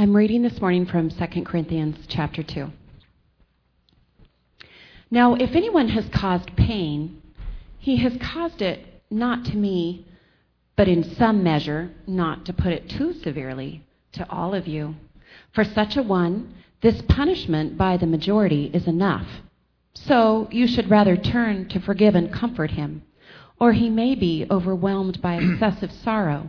I'm reading this morning from 2 Corinthians chapter 2. Now, if anyone has caused pain, he has caused it not to me, but in some measure, not to put it too severely, to all of you. For such a one, this punishment by the majority is enough. So you should rather turn to forgive and comfort him, or he may be overwhelmed by excessive sorrow.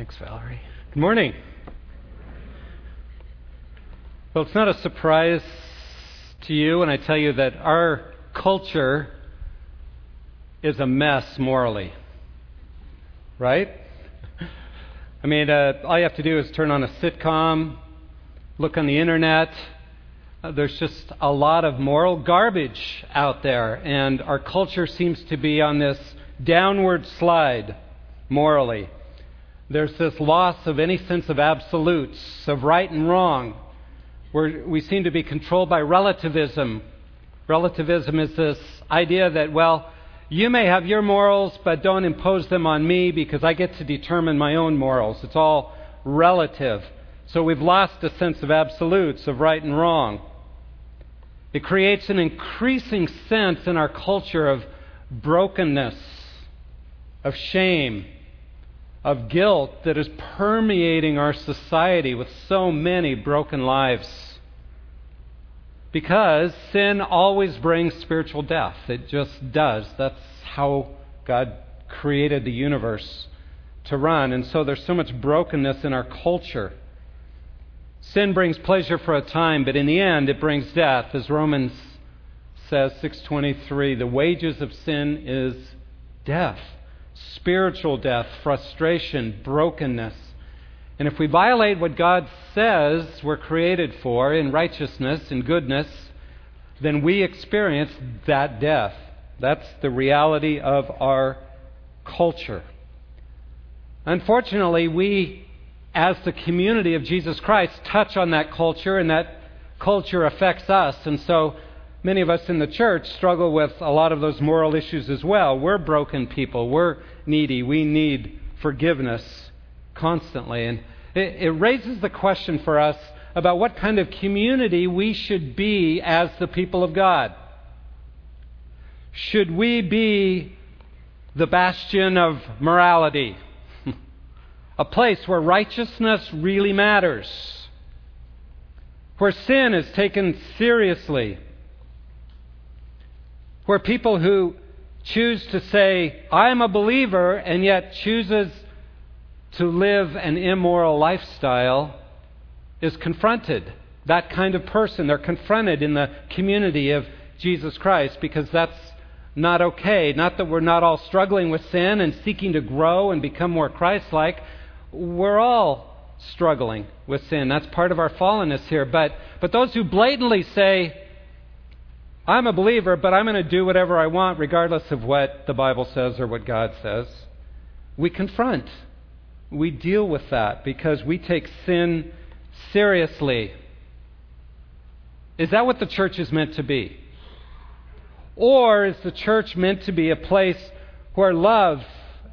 Thanks, Valerie. Good morning. Well, it's not a surprise to you when I tell you that our culture is a mess morally. Right? I mean, uh, all you have to do is turn on a sitcom, look on the internet. Uh, there's just a lot of moral garbage out there, and our culture seems to be on this downward slide morally. There's this loss of any sense of absolutes, of right and wrong. We're, we seem to be controlled by relativism. Relativism is this idea that, well, you may have your morals, but don't impose them on me because I get to determine my own morals. It's all relative. So we've lost a sense of absolutes, of right and wrong. It creates an increasing sense in our culture of brokenness, of shame, of guilt that is permeating our society with so many broken lives. Because sin always brings spiritual death. It just does. That's how God created the universe to run. And so there's so much brokenness in our culture. Sin brings pleasure for a time, but in the end it brings death. As Romans says 623, the wages of sin is death spiritual death, frustration, brokenness. And if we violate what God says we're created for in righteousness and goodness, then we experience that death. That's the reality of our culture. Unfortunately, we, as the community of Jesus Christ, touch on that culture, and that culture affects us. And so many of us in the church struggle with a lot of those moral issues as well. We're broken people. We're needy. We need forgiveness constantly. And it, it, raises the question for us about what kind of community we should be as the people of God. Should we be the bastion of morality? A place where righteousness really matters, where sin is taken seriously where people who choose to say, I'm a believer, and yet chooses to live an immoral lifestyle is confronted. That kind of person, they're confronted in the community of Jesus Christ because that's not okay. Not that we're not all struggling with sin and seeking to grow and become more Christ like. We're all struggling with sin. That's part of our fallenness here. But, but those who blatantly say, I'm a believer, but I'm going to do whatever I want regardless of what the Bible says or what God says. We confront. We deal with that because we take sin seriously. Is that what the church is meant to be? Or is the church meant to be a place where love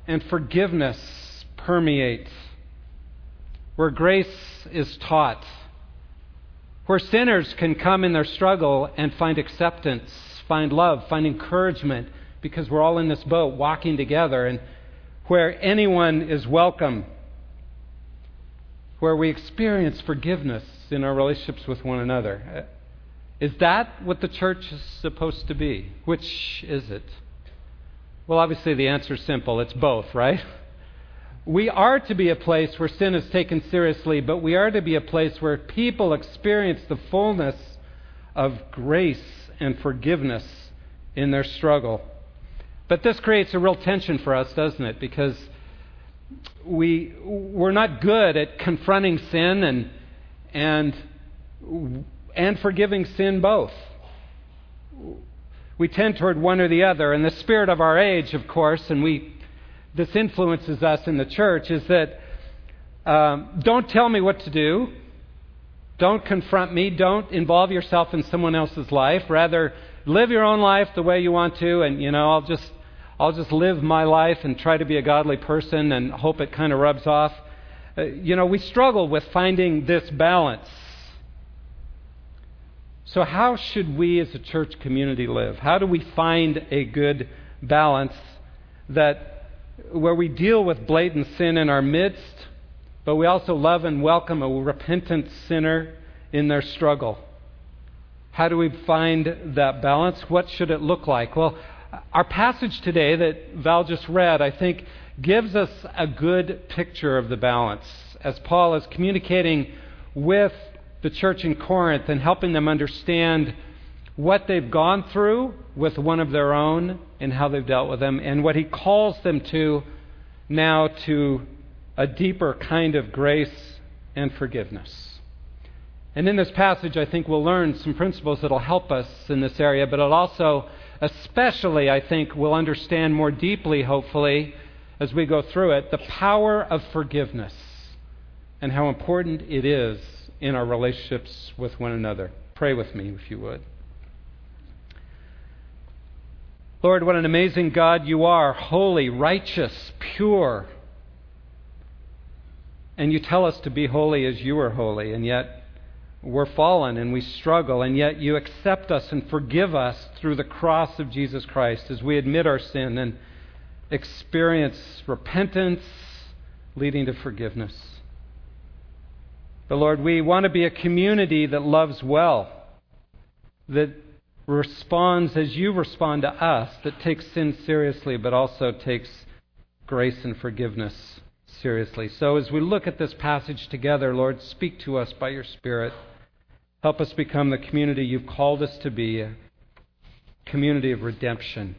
and forgiveness permeate, where grace is taught? Where sinners can come in their struggle and find acceptance, find love, find encouragement, because we're all in this boat walking together, and where anyone is welcome, where we experience forgiveness in our relationships with one another. Uh, is that what the church is supposed to be? Which is it? Well, obviously, the answer is simple it's both, right? We are to be a place where sin is taken seriously, but we are to be a place where people experience the fullness of grace and forgiveness in their struggle. But this creates a real tension for us, doesn't it? Because we, we're not good at confronting sin and, and, and forgiving sin both. We tend toward one or the other. And the spirit of our age, of course, and we, this influences us in the church, is that um, don't tell me what to do. Don't confront me. Don't involve yourself in someone else's life. Rather, live your own life the way you want to, and you know, I'll just I'll just live my life and try to be a godly person and hope it kind of rubs off. Uh, you know, we struggle with finding this balance. So, how should we as a church community live? How do we find a good balance that where we deal with blatant sin in our midst, but we also love and welcome a repentant sinner in their struggle? How do we find that balance? What should it look like? Well, our passage today that Val just read, I think, gives us a good picture of the balance as Paul is communicating with the church in Corinth and helping them understand what they've gone through with one of their own and how they've dealt with them, and what he calls them to now to a deeper kind of grace and forgiveness. And in this passage, I think we'll learn some principles that will help us in this area, but it'll also especially, I think, we'll understand more deeply, hopefully, as we go through it, the power of forgiveness and how important it is in our relationships with one another. Pray with me, if you would. Lord, what an amazing God you are holy, righteous, pure. And you tell us to be holy as you are holy, and yet we're fallen and we struggle, and yet you accept us and forgive us through the cross of Jesus Christ as we admit our sin and experience repentance leading to forgiveness. But Lord, we want to be a community that loves well, that responds as you respond to us, that takes sin seriously, but also takes grace and forgiveness seriously. So as we look at this passage together, Lord, speak to us by your Spirit. Help us become the community you've called us to be, a community of redemption.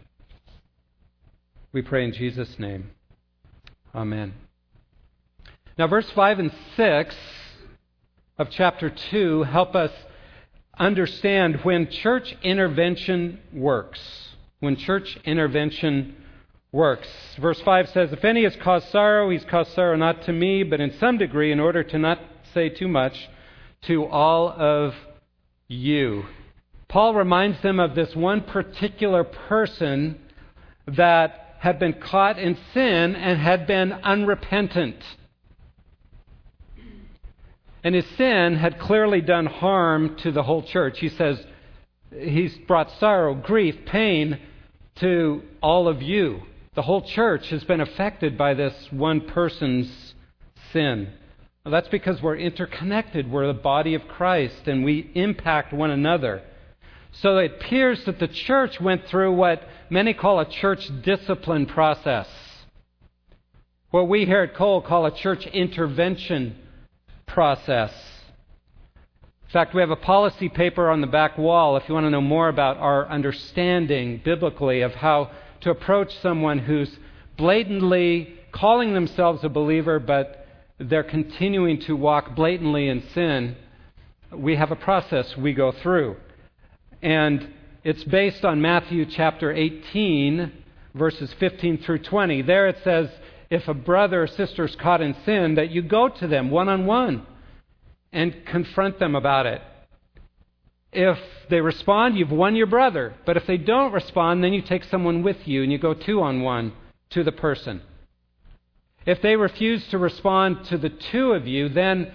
We pray in Jesus' name. Amen. Now, verse 5 and 6 of chapter 2 help us understand when church intervention works. When church intervention works. Verse 5 says, If any has caused sorrow, he's caused sorrow not to me, but in some degree, in order to not say too much, to all of you. Paul reminds them of this one particular person that had been caught in sin and had been unrepentant. And his sin had clearly done harm to the whole church. He says he's brought sorrow, grief, pain to all of you. The whole church has been affected by this one person's sin. Well, that's because we're interconnected. We're the body of Christ and we impact one another. So it appears that the church went through what many call a church discipline process. What we here at Cole call a church intervention process. In fact, we have a policy paper on the back wall if you want to know more about our understanding biblically of how to approach someone who's blatantly calling themselves a believer, but they're continuing to walk blatantly in sin, we have a process we go through. And it's based on Matthew chapter 18, verses 15 through 20. There it says, if a brother or sister is caught in sin, that you go to them one on one and confront them about it. If they respond, you've won your brother. But if they don't respond, then you take someone with you and you go two on one to the person. If they refuse to respond to the two of you, then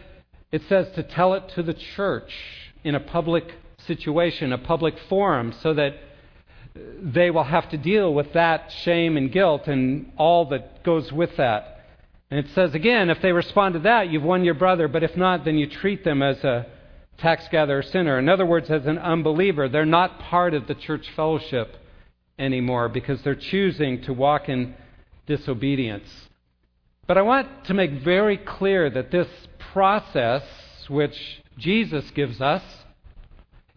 it says to tell it to the church in a public situation, a public forum, so that they will have to deal with that shame and guilt and all that goes with that. And it says again, if they respond to that, you've won your brother, but if not, then you treat them as a tax gatherer sinner. In other words, as an unbeliever. They're not part of the church fellowship anymore because they're choosing to walk in disobedience. But I want to make very clear that this process, which Jesus gives us,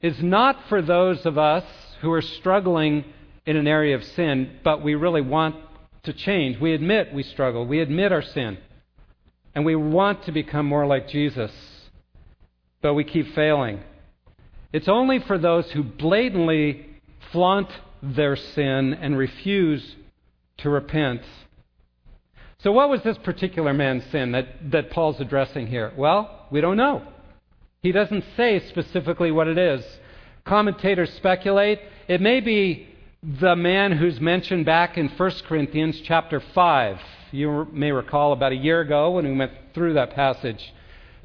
is not for those of us who are struggling in an area of sin, but we really want to change. We admit we struggle. We admit our sin. And we want to become more like Jesus. But we keep failing. It's only for those who blatantly flaunt their sin and refuse to repent. So, what was this particular man's sin that, that Paul's addressing here? Well, we don't know. He doesn't say specifically what it is. Commentators speculate it may be the man who's mentioned back in 1 Corinthians chapter 5. You may recall about a year ago when we went through that passage.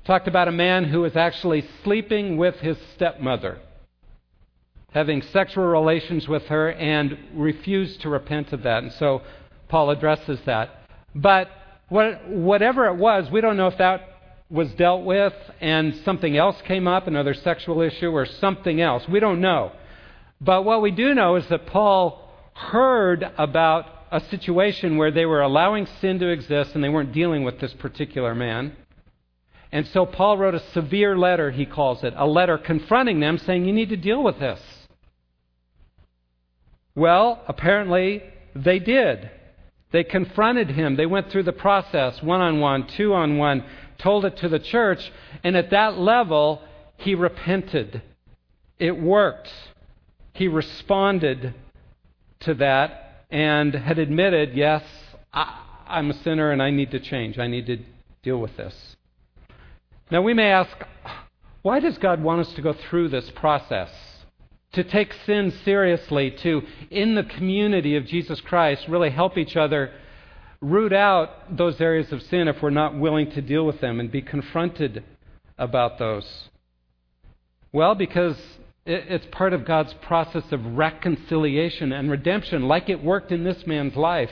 Talked about a man who was actually sleeping with his stepmother, having sexual relations with her, and refused to repent of that. And so Paul addresses that. But what, whatever it was, we don't know if that was dealt with and something else came up, another sexual issue, or something else. We don't know. But what we do know is that Paul heard about a situation where they were allowing sin to exist and they weren't dealing with this particular man. And so Paul wrote a severe letter, he calls it, a letter confronting them saying, You need to deal with this. Well, apparently they did. They confronted him. They went through the process one on one, two on one, told it to the church, and at that level, he repented. It worked he responded to that and had admitted, yes, I, am a sinner and I need to change. I need to deal with this. Now, we may ask, why does God want us to go through this process? To take sin seriously, to, in the community of Jesus Christ, really help each other root out those areas of sin if we're not willing to deal with them and be confronted about those? Well, because it's part of God's process of reconciliation and redemption, like it worked in this man's life.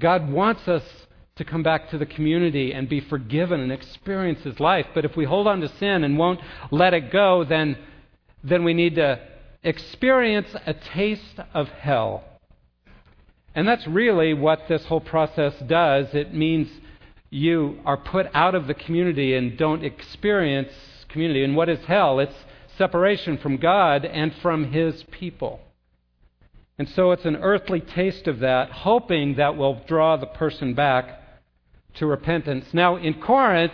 God wants us to come back to the community and be forgiven and experience his life. But if we hold on to sin and won't let it go, then, then we need to experience a taste of hell. And that's really what this whole process does. It means you are put out of the community and don't experience community. And what is hell? It's separation from God and from His people. And so it's an earthly taste of that, hoping that will draw the person back to repentance. Now, in Corinth,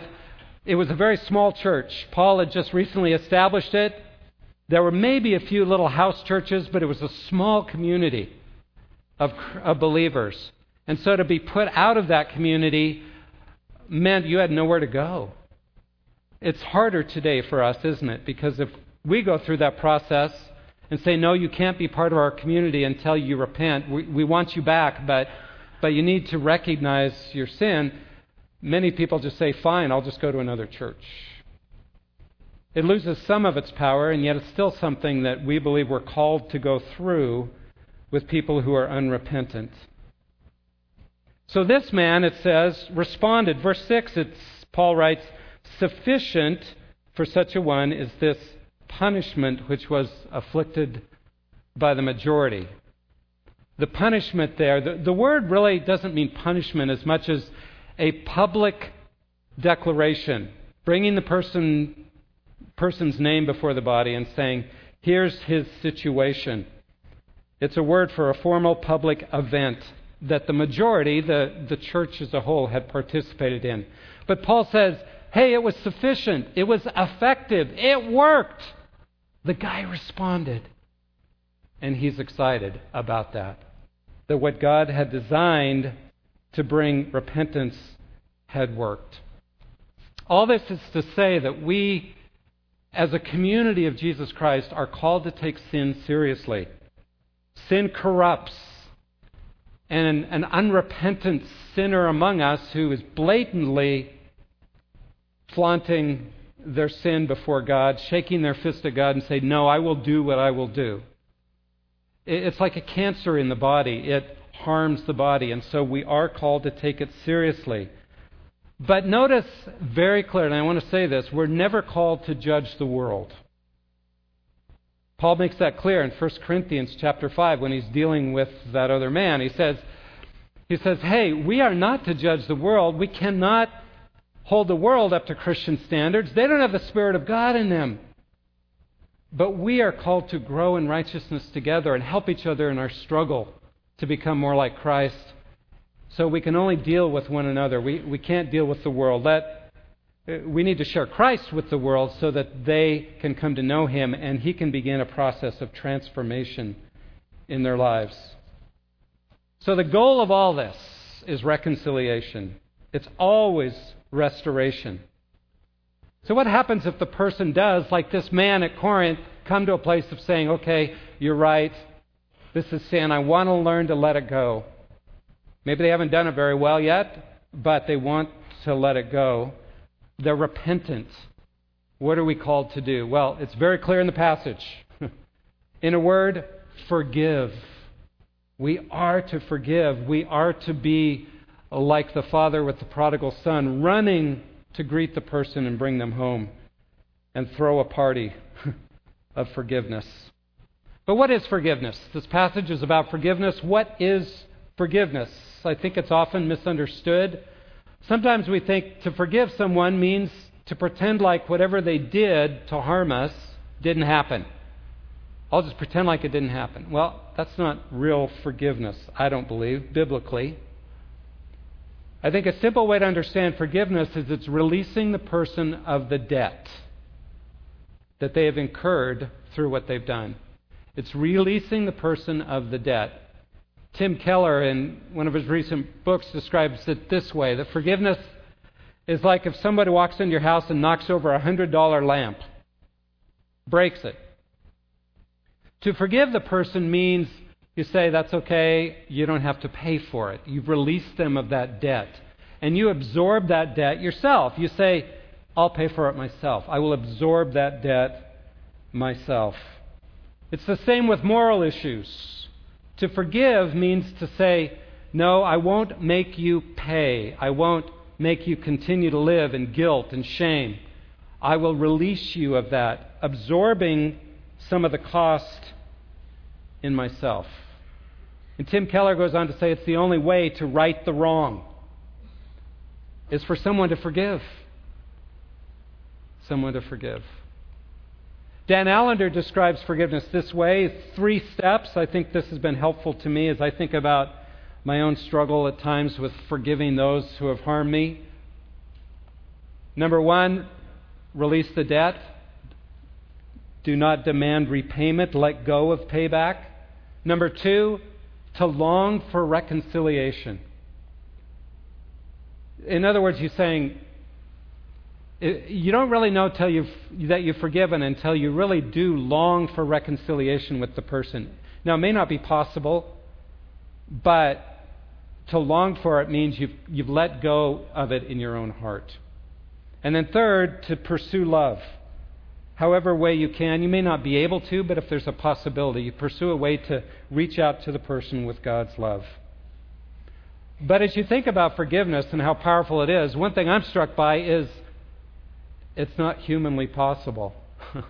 it was a very small church. Paul had just recently established it. There were maybe a few little house churches, but it was a small community of, of believers. And so to be put out of that community meant you had nowhere to go. It's harder today for us, isn't it? Because if we go through that process and say, no, you can't be part of our community until you repent. We, we want you back, but, but you need to recognize your sin. Many people just say, fine, I'll just go to another church. It loses some of its power, and yet it's still something that we believe we're called to go through with people who are unrepentant. So this man, it says, responded. Verse 6, it's, Paul writes, sufficient for such a one is this punishment which was afflicted by the majority. The punishment there, the, the word really doesn't mean punishment as much as a public declaration, bringing the person, person's name before the body and saying, here's his situation. It's a word for a formal public event that the majority, the, the church as a whole, had participated in. But Paul says, hey, it was sufficient. It was effective. It worked. The guy responded. And he's excited about that. That what God had designed to bring repentance had worked. All this is to say that we, as a community of Jesus Christ, are called to take sin seriously. Sin corrupts. And an, an unrepentant sinner among us who is blatantly flaunting their sin before God, shaking their fist at God and say, No, I will do what I will do. It's like a cancer in the body. It harms the body, and so we are called to take it seriously. But notice very clearly, and I want to say this, we're never called to judge the world. Paul makes that clear in 1 Corinthians chapter 5 when he's dealing with that other man. He says, he says, Hey, we are not to judge the world. We cannot hold the world up to Christian standards. They don't have the Spirit of God in them. But we are called to grow in righteousness together and help each other in our struggle to become more like Christ So we can only deal with one another. We, we can't deal with the world. Let, uh, we need to share Christ with the world so that they can come to know Him and He can begin a process of transformation in their lives. So the goal of all this is reconciliation. It's always restoration. So, what happens if the person does, like this man at Corinth, come to a place of saying, okay, you're right, this is sin, I want to learn to let it go? Maybe they haven't done it very well yet, but they want to let it go. They're repentant. What are we called to do? Well, it's very clear in the passage. in a word, forgive. We are to forgive. We are to be like the father with the prodigal son, running to greet the person and bring them home and throw a party of forgiveness. But what is forgiveness? This passage is about forgiveness. What is forgiveness? I think it's often misunderstood. Sometimes we think to forgive someone means to pretend like whatever they did to harm us didn't happen. I'll just pretend like it didn't happen. Well, that's not real forgiveness, I don't believe, biblically. I think a simple way to understand forgiveness is it's releasing the person of the debt that they have incurred through what they've done. It's releasing the person of the debt. Tim Keller, in one of his recent books, describes it this way that forgiveness is like if somebody walks into your house and knocks over a $100 lamp, breaks it. To forgive the person means you say, that's okay, you don't have to pay for it. You've released them of that debt. And you absorb that debt yourself. You say, I'll pay for it myself. I will absorb that debt myself. It's the same with moral issues. To forgive means to say, No, I won't make you pay. I won't make you continue to live in guilt and shame. I will release you of that, absorbing some of the cost in myself. And Tim Keller goes on to say it's the only way to right the wrong is for someone to forgive. Someone to forgive. Dan Allender describes forgiveness this way three steps. I think this has been helpful to me as I think about my own struggle at times with forgiving those who have harmed me. Number one, release the debt. Do not demand repayment. Let go of payback. Number two, to long for reconciliation. In other words, he's saying, you don't really know till you've, that you've forgiven until you really do long for reconciliation with the person. Now, it may not be possible, but to long for it means you've, you've let go of it in your own heart. And then, third, to pursue love however way you can. You may not be able to, but if there's a possibility, you pursue a way to reach out to the person with God's love. But as you think about forgiveness and how powerful it is, one thing I'm struck by is it's not humanly possible.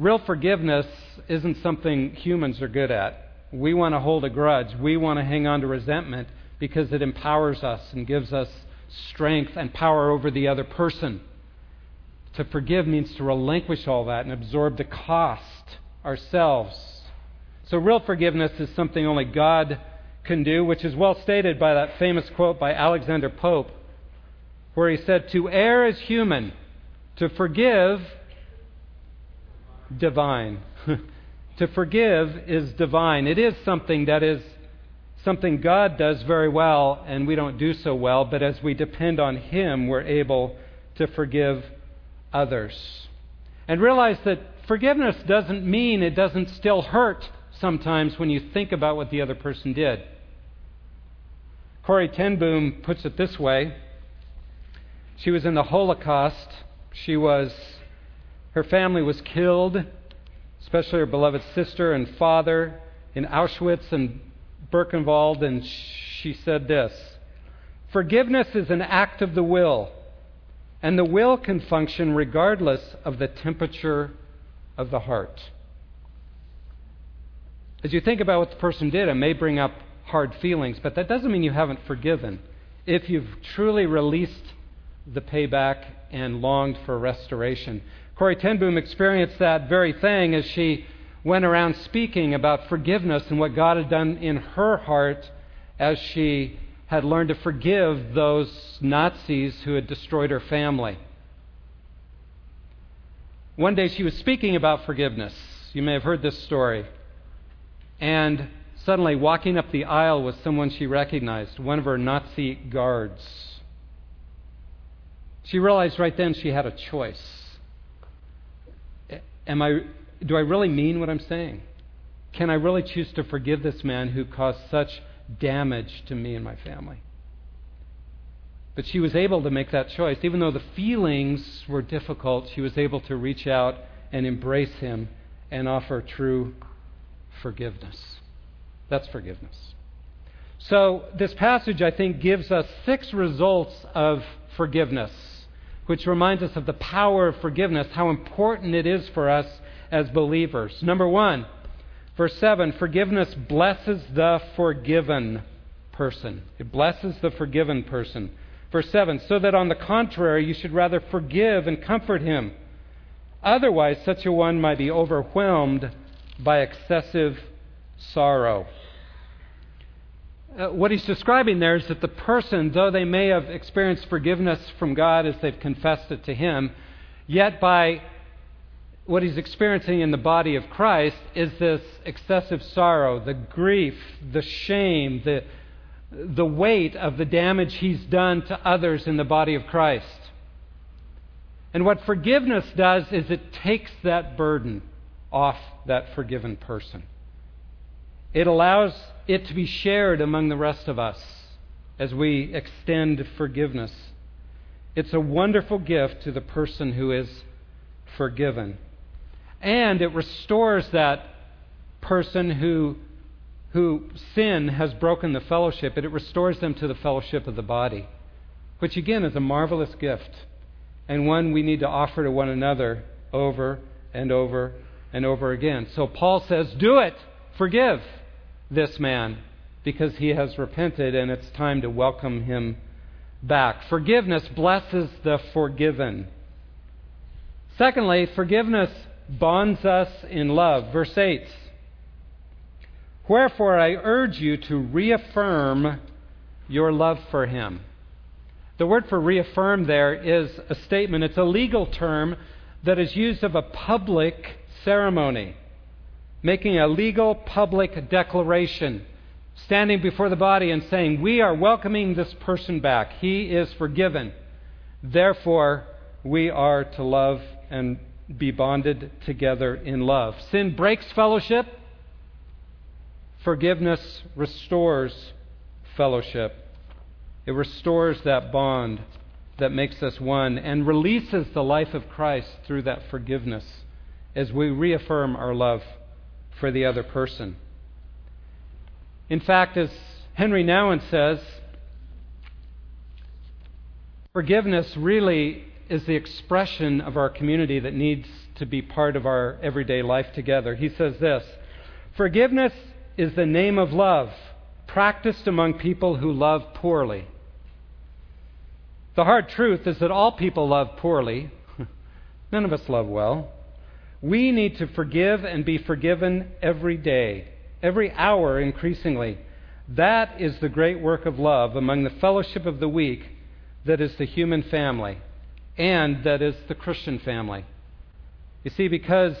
Real forgiveness isn't something humans are good at. We want to hold a grudge. We want to hang on to resentment because it empowers us and gives us strength and power over the other person. To forgive means to relinquish all that and absorb the cost ourselves. So, real forgiveness is something only God can do, which is well stated by that famous quote by Alexander Pope, where he said, To err is human, to forgive, divine. to forgive is divine. It is something that is something God does very well, and we don't do so well, but as we depend on Him, we're able to forgive others. And realize that forgiveness doesn't mean it doesn't still hurt sometimes when you think about what the other person did. Corrie ten Boom puts it this way She was in the Holocaust. She was, her family was killed, especially her beloved sister and father in Auschwitz and Birkenwald, and she said this Forgiveness is an act of the will. And the will can function regardless of the temperature of the heart. As you think about what the person did, it may bring up hard feelings, but that doesn't mean you haven't forgiven. If you've truly released the payback and longed for restoration. Corrie ten Boom experienced that very thing as she went around speaking about forgiveness and what God had done in her heart as she had learned to forgive those Nazis who had destroyed her family. One day she was speaking about forgiveness. You may have heard this story. And suddenly, walking up the aisle was someone she recognized, one of her Nazi guards. She realized right then she had a choice. Am I, do I really mean what I'm saying? Can I really choose to forgive this man who caused such damage to me and my family? But she was able to make that choice. Even though the feelings were difficult, she was able to reach out and embrace him and offer true forgiveness. That's forgiveness. So, this passage, I think, gives us six results of forgiveness, which reminds us of the power of forgiveness, how important it is for us as believers. Number one, verse 7 forgiveness blesses the forgiven person. It blesses the forgiven person. Verse 7 so that on the contrary, you should rather forgive and comfort him. Otherwise, such a one might be overwhelmed by excessive sorrow. Uh, what he's describing there is that the person, though they may have experienced forgiveness from God as they've confessed it to him, yet by what he's experiencing in the body of Christ is this excessive sorrow, the grief, the shame, the, the weight of the damage he's done to others in the body of Christ. And what forgiveness does is it takes that burden off that forgiven person. It allows it to be shared among the rest of us as we extend forgiveness. It's a wonderful gift to the person who is forgiven. And it restores that person who, who sin has broken the fellowship, and it restores them to the fellowship of the body, which again is a marvelous gift and one we need to offer to one another over and over and over again. So Paul says, Do it. Forgive this man because he has repented and it's time to welcome him back. Forgiveness blesses the forgiven. Secondly, forgiveness bonds us in love. Verse 8 Wherefore I urge you to reaffirm your love for him. The word for reaffirm there is a statement, it's a legal term that is used of a public ceremony, making a legal public declaration, standing before the body and saying, We are welcoming this person back. He is forgiven. Therefore, we are to love and be bonded together in love. Sin breaks fellowship, forgiveness restores fellowship. It restores that bond that makes us one and releases the life of Christ through that forgiveness as we reaffirm our love for the other person. In fact, as Henry Nouwen says, forgiveness really is the expression of our community that needs to be part of our everyday life together. He says this Forgiveness is the name of love practiced among people who love poorly. The hard truth is that all people love poorly. None of us love well. We need to forgive and be forgiven every day, every hour increasingly. That is the great work of love among the fellowship of the weak that is the human family and that is the Christian family. You see, because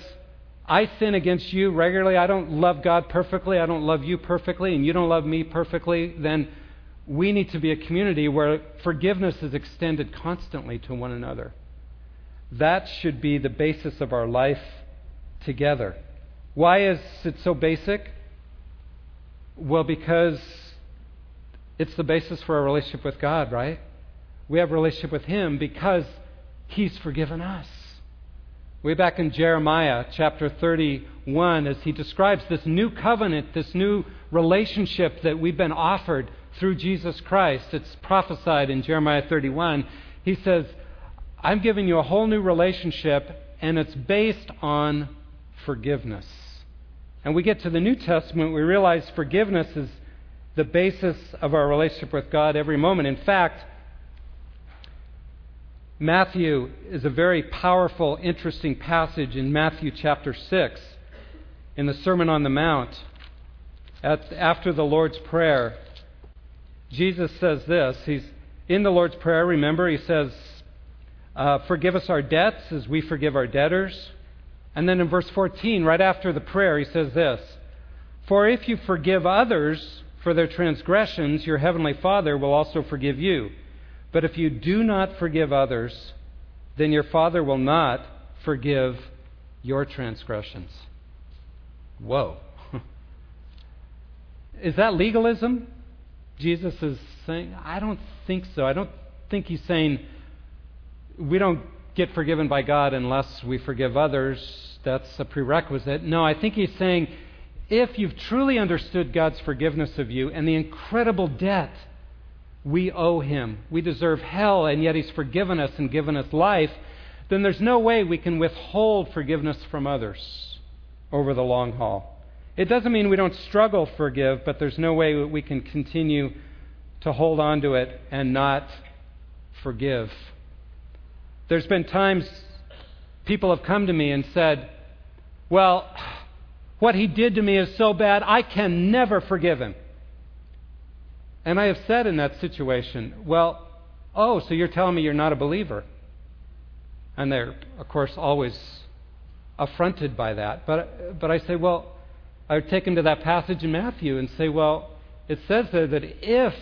I sin against you regularly, I don't love God perfectly, I don't love you perfectly, and you don't love me perfectly, then we need to be a community where forgiveness is extended constantly to one another. That should be the basis of our life together. Why is it so basic? Well, because it's the basis for our relationship with God, right? We have a relationship with Him because He's forgiven us. Way back in Jeremiah chapter 31, as he describes this new covenant, this new relationship that we've been offered through Jesus Christ. It's prophesied in Jeremiah 31. He says, I'm giving you a whole new relationship, and it's based on forgiveness. And we get to the New Testament, we realize forgiveness is the basis of our relationship with God every moment. In fact, Matthew is a very powerful, interesting passage in Matthew chapter 6 in the Sermon on the Mount. At, after the Lord's Prayer, Jesus says this. He's in the Lord's Prayer, remember, he says, uh, Forgive us our debts as we forgive our debtors. And then in verse 14, right after the prayer, he says this For if you forgive others for their transgressions, your heavenly Father will also forgive you. But if you do not forgive others, then your Father will not forgive your transgressions. Whoa. is that legalism? Jesus is saying, I don't think so. I don't think he's saying we don't get forgiven by God unless we forgive others. That's a prerequisite. No, I think he's saying if you've truly understood God's forgiveness of you and the incredible debt we owe him, we deserve hell, and yet he's forgiven us and given us life, then there's no way we can withhold forgiveness from others over the long haul. It doesn't mean we don't struggle forgive, but there's no way that we can continue to hold on to it and not forgive. There's been times people have come to me and said, Well, what he did to me is so bad, I can never forgive him. And I have said in that situation, Well, oh, so you're telling me you're not a believer? And they're, of course, always affronted by that. But, but I say, Well, I would take them to that passage in Matthew and say, well, it says there that if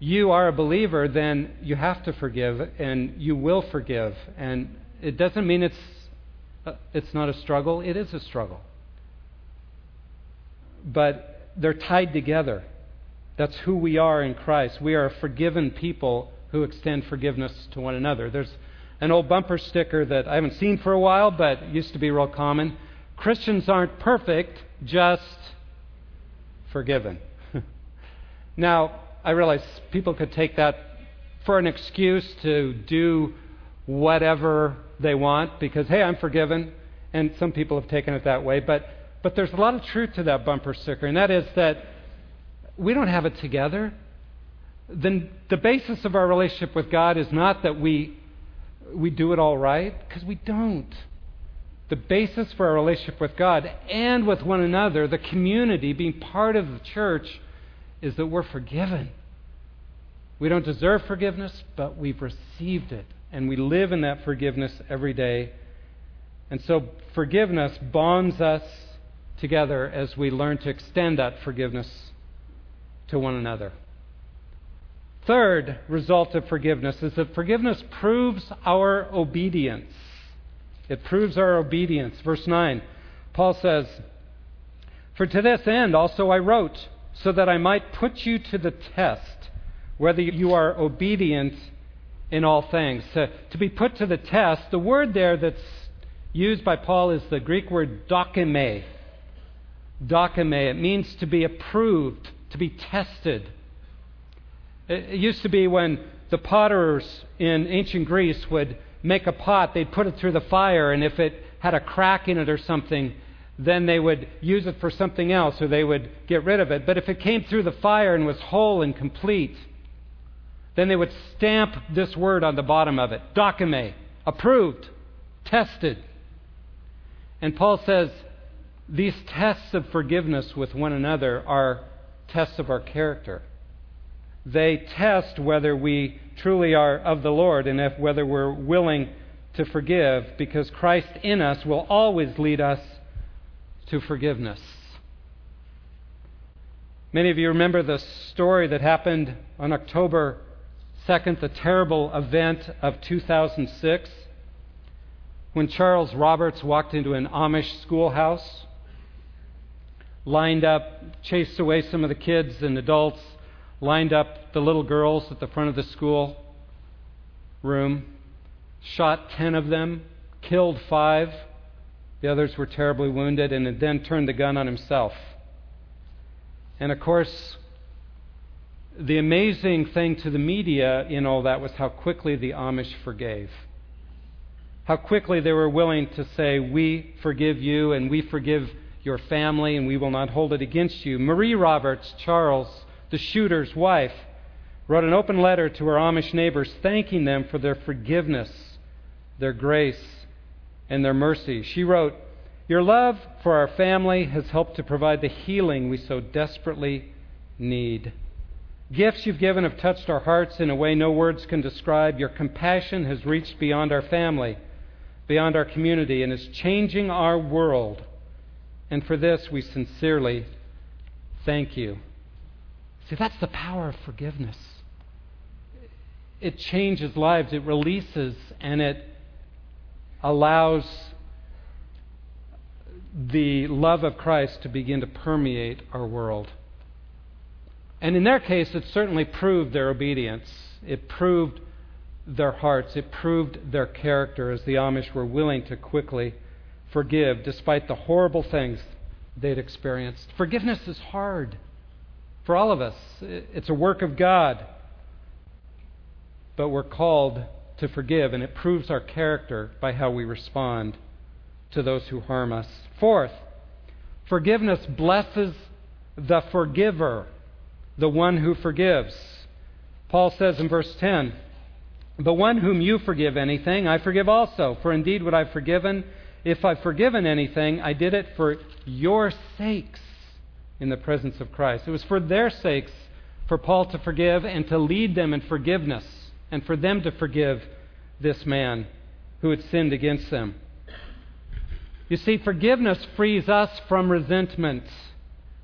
you are a believer, then you have to forgive and you will forgive. And it doesn't mean it's, uh, it's not a struggle, it is a struggle. But they're tied together. That's who we are in Christ. We are forgiven people who extend forgiveness to one another. There's an old bumper sticker that I haven't seen for a while, but used to be real common. Christians aren't perfect, just forgiven. now, I realize people could take that for an excuse to do whatever they want because, hey, I'm forgiven. And some people have taken it that way. But, but there's a lot of truth to that bumper sticker, and that is that we don't have it together. Then the basis of our relationship with God is not that we, we do it all right, because we don't the basis for our relationship with God and with one another, the community, being part of the church, is that we're forgiven. We don't deserve forgiveness, but we've received it. And we live in that forgiveness every day. And so forgiveness bonds us together as we learn to extend that forgiveness to one another. Third result of forgiveness is that forgiveness proves our obedience. It proves our obedience. Verse 9, Paul says, For to this end also I wrote, so that I might put you to the test, whether you are obedient in all things. To, to be put to the test, the word there that's used by Paul is the Greek word dokime. Dokime. It means to be approved, to be tested. It used to be when the potters in ancient Greece would make a pot, they'd put it through the fire, and if it had a crack in it or something, then they would use it for something else or they would get rid of it. But if it came through the fire and was whole and complete, then they would stamp this word on the bottom of it dokime, approved, tested. And Paul says these tests of forgiveness with one another are tests of our character. They test whether we truly are of the Lord and if whether we're willing to forgive, because Christ in us will always lead us to forgiveness. Many of you remember the story that happened on October 2nd, the terrible event of 2006, when Charles Roberts walked into an Amish schoolhouse, lined up, chased away some of the kids and adults, lined up the little girls at the front of the school room, shot 10 of them, killed five. The others were terribly wounded, and then turned the gun on himself. And of course, the amazing thing to the media in all that was how quickly the Amish forgave. How quickly they were willing to say, We forgive you, and we forgive your family, and we will not hold it against you. Marie Roberts, Charles, the shooter's wife, wrote an open letter to her Amish neighbors thanking them for their forgiveness, their grace, and their mercy. She wrote, Your love for our family has helped to provide the healing we so desperately need. Gifts you've given have touched our hearts in a way no words can describe. Your compassion has reached beyond our family, beyond our community, and is changing our world. And for this, we sincerely thank you. See, that's the power of forgiveness. It changes lives, it releases, and it allows the love of Christ to begin to permeate our world. And in their case, it certainly proved their obedience. It proved their hearts. It proved their character as the Amish were willing to quickly forgive despite the horrible things they'd experienced. Forgiveness is hard for all of us, it's a work of God. But we're called to forgive, and it proves our character by how we respond to those who harm us. Fourth, forgiveness blesses the forgiver, the one who forgives. Paul says in verse 10, The one whom you forgive anything, I forgive also. For indeed, what I've forgiven, if I've forgiven anything, I did it for your sakes in the presence of Christ. It was for their sakes for Paul to forgive and to lead them in forgiveness, and for them to forgive this man who had sinned against them. You see, forgiveness frees us from resentment.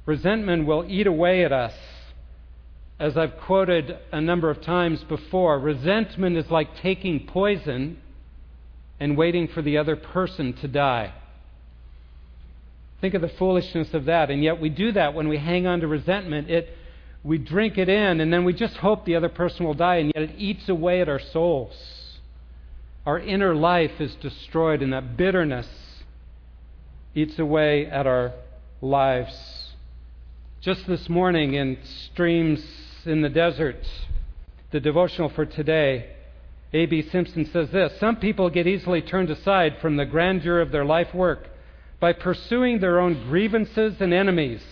Resentment will eat away at us. As I've quoted a number of times before, resentment is like taking poison and waiting for the other person to die. Think of the foolishness of that. And yet we do that when we hang on to resentment. It, we drink it in, and then we just hope the other person will die, and yet it eats away at our souls. Our inner life is destroyed, and that bitterness eats away at our lives. Just this morning in Streams in the Desert, the devotional for today, A.B. Simpson says this Some people get easily turned aside from the grandeur of their life work by pursuing their own grievances and enemies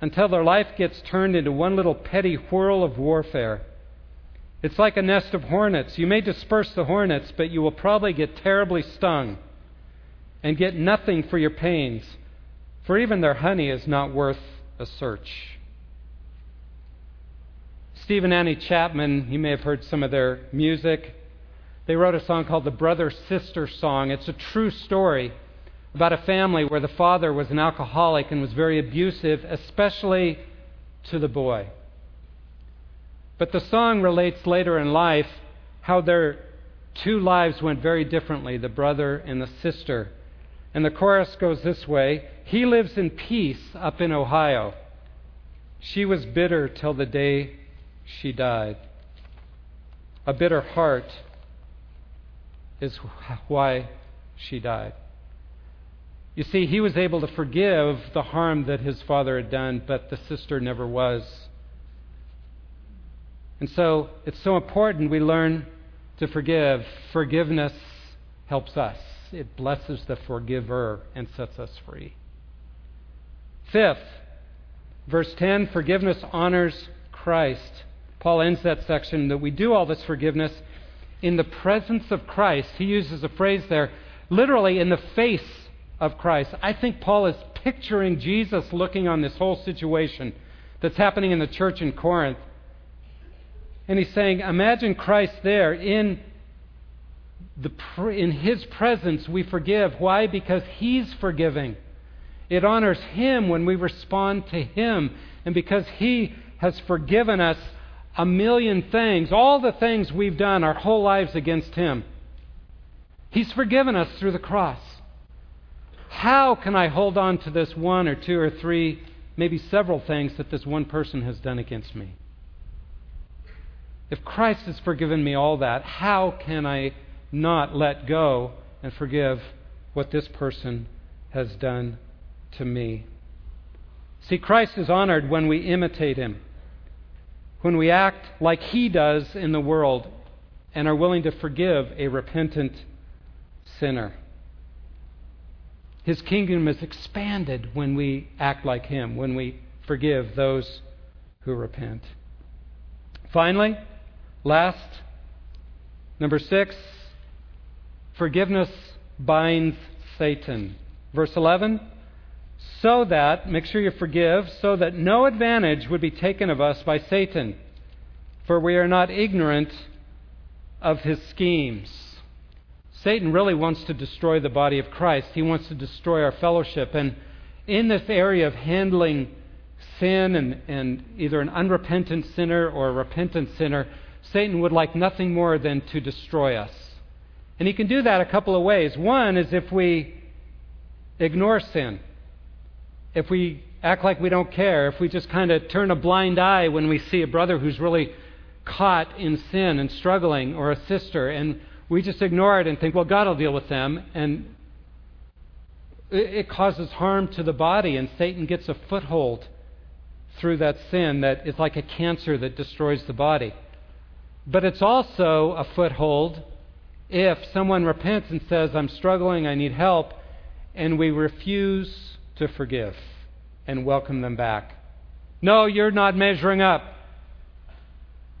until their life gets turned into one little petty whirl of warfare. It's like a nest of hornets. You may disperse the hornets, but you will probably get terribly stung and get nothing for your pains, for even their honey is not worth a search. Steve and Annie Chapman, you may have heard some of their music. They wrote a song called the Brother Sister Song. It's a true story about a family where the father was an alcoholic and was very abusive, especially to the boy. But the song relates later in life how their two lives went very differently the brother and the sister. And the chorus goes this way He lives in peace up in Ohio. She was bitter till the day she died. A bitter heart is why she died. You see, he was able to forgive the harm that his father had done, but the sister never was. And so it's so important we learn to forgive. Forgiveness helps us it blesses the forgiver and sets us free. Fifth, verse 10 forgiveness honors Christ. Paul ends that section that we do all this forgiveness in the presence of Christ. He uses a phrase there, literally in the face of Christ. I think Paul is picturing Jesus looking on this whole situation that's happening in the church in Corinth. And he's saying, Imagine Christ there in the, in His presence, we forgive. Why? Because He's forgiving. It honors Him when we respond to Him. And because He has forgiven us a million things, all the things we've done our whole lives against Him, He's forgiven us through the cross. How can I hold on to this one or two or three, maybe several things that this one person has done against me? If Christ has forgiven me all that, how can I not let go and forgive what this person has done to me. See, Christ is honored when we imitate him, when we act like he does in the world and are willing to forgive a repentant sinner. His kingdom is expanded when we act like him, when we forgive those who repent. Finally, last, number six, Forgiveness binds Satan. Verse 11 So that, make sure you forgive, so that no advantage would be taken of us by Satan. for we are not ignorant of his schemes. Satan really wants to destroy the body of Christ. He wants to destroy our fellowship. And in this area of handling sin and, and either an unrepentant sinner or a repentant sinner, Satan would like nothing more than to destroy us. And he can do that a couple of ways. One is if we ignore sin, if we act like we don't care, if we just kind of turn a blind eye when we see a brother who's really caught in sin and struggling, or a sister, and we just ignore it and think, well, God will deal with them, and it causes harm to the body, and Satan gets a foothold through that sin that is like a cancer that destroys the body. But it's also a foothold if someone repents and says, I'm struggling, I need help, and we refuse to forgive and welcome them back. No, you're not measuring up.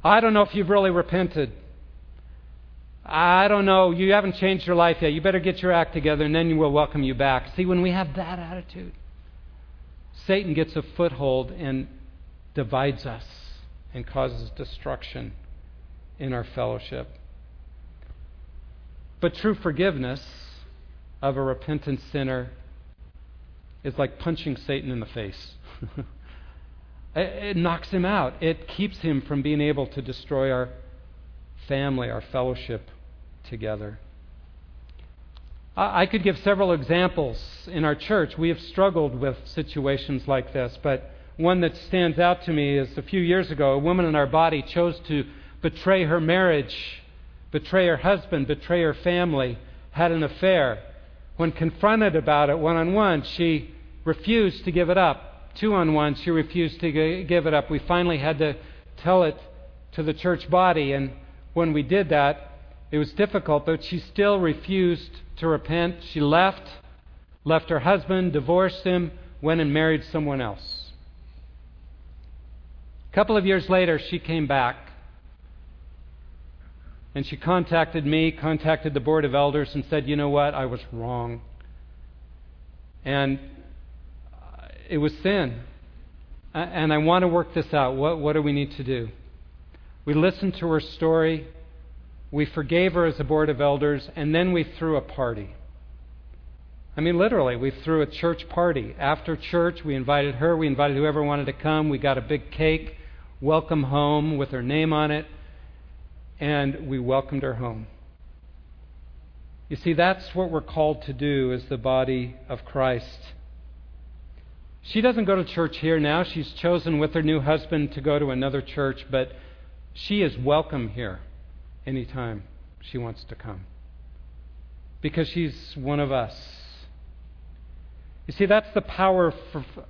I don't know if you've really repented. I don't know. You haven't changed your life yet. You better get your act together and then we'll welcome you back. See, when we have that attitude, Satan gets a foothold and divides us and causes destruction in our fellowship. But true forgiveness of a repentant sinner is like punching Satan in the face. it knocks him out, it keeps him from being able to destroy our family, our fellowship together. I could give several examples in our church. We have struggled with situations like this, but one that stands out to me is a few years ago, a woman in our body chose to betray her marriage, betray her husband, betray her family, had an affair. When confronted about it one on one, she refused to give it up. Two on one, she refused to give it up. We finally had to tell it to the church body, and when we did that, it was difficult, but she still refused to repent. She left, left her husband, divorced him, went and married someone else. A couple of years later, she came back and she contacted me, contacted the board of elders, and said, You know what? I was wrong. And it was sin. And I want to work this out. What, what do we need to do? We listened to her story. We forgave her as a board of elders. And then we threw a party. I mean, literally, we threw a church party. After church, we invited her. We invited whoever wanted to come. We got a big cake, welcome home with her name on it and we welcomed her home. You see, that's what we're called to do as the body of Christ. She doesn't go to church here now. She's chosen with her new husband to go to another church, but she is welcome here anytime she wants to come because she's one of us. You see, that's the power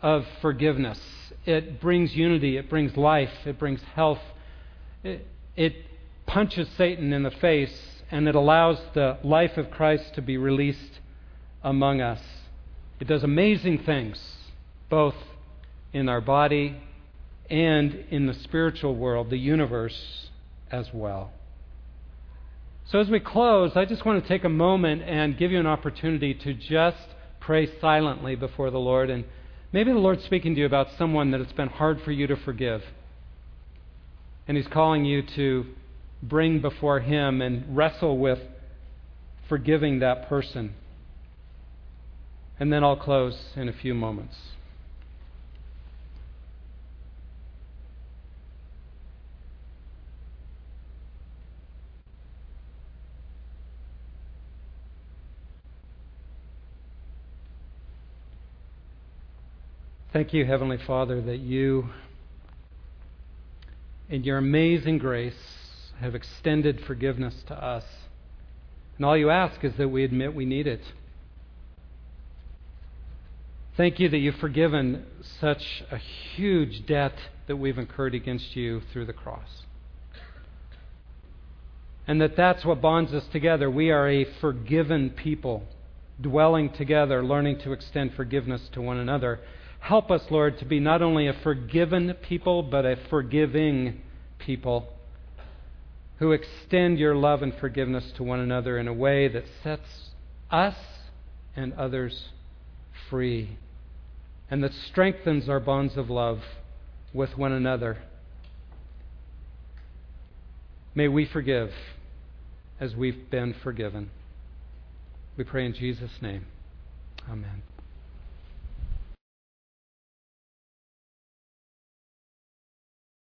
of forgiveness. It brings unity, it brings life, it brings health. It, it punches Satan in the face and it allows the life of Christ to be released among us. It does amazing things, both in our body and in the spiritual world, the universe as well. So, as we close, I just want to take a moment and give you an opportunity to just pray silently before the Lord. And maybe the Lord's speaking to you about someone that it's been hard for you to forgive. And He's calling you to bring before Him and wrestle with forgiving that person. And then I'll close in a few moments. Thank you, Heavenly Father, that you, in your amazing grace, have extended forgiveness to us. And all you ask is that we admit we need it. Thank you that you've forgiven such a huge debt that we've incurred against you through the cross. And that that's what bonds us together. We are a forgiven people, dwelling together, learning to extend forgiveness to one another. Help us, Lord, to be not only a forgiven people, but a forgiving people who extend your love and forgiveness to one another in a way that sets us and others free and that strengthens our bonds of love with one another. May we forgive as we've been forgiven. We pray in Jesus' name. Amen.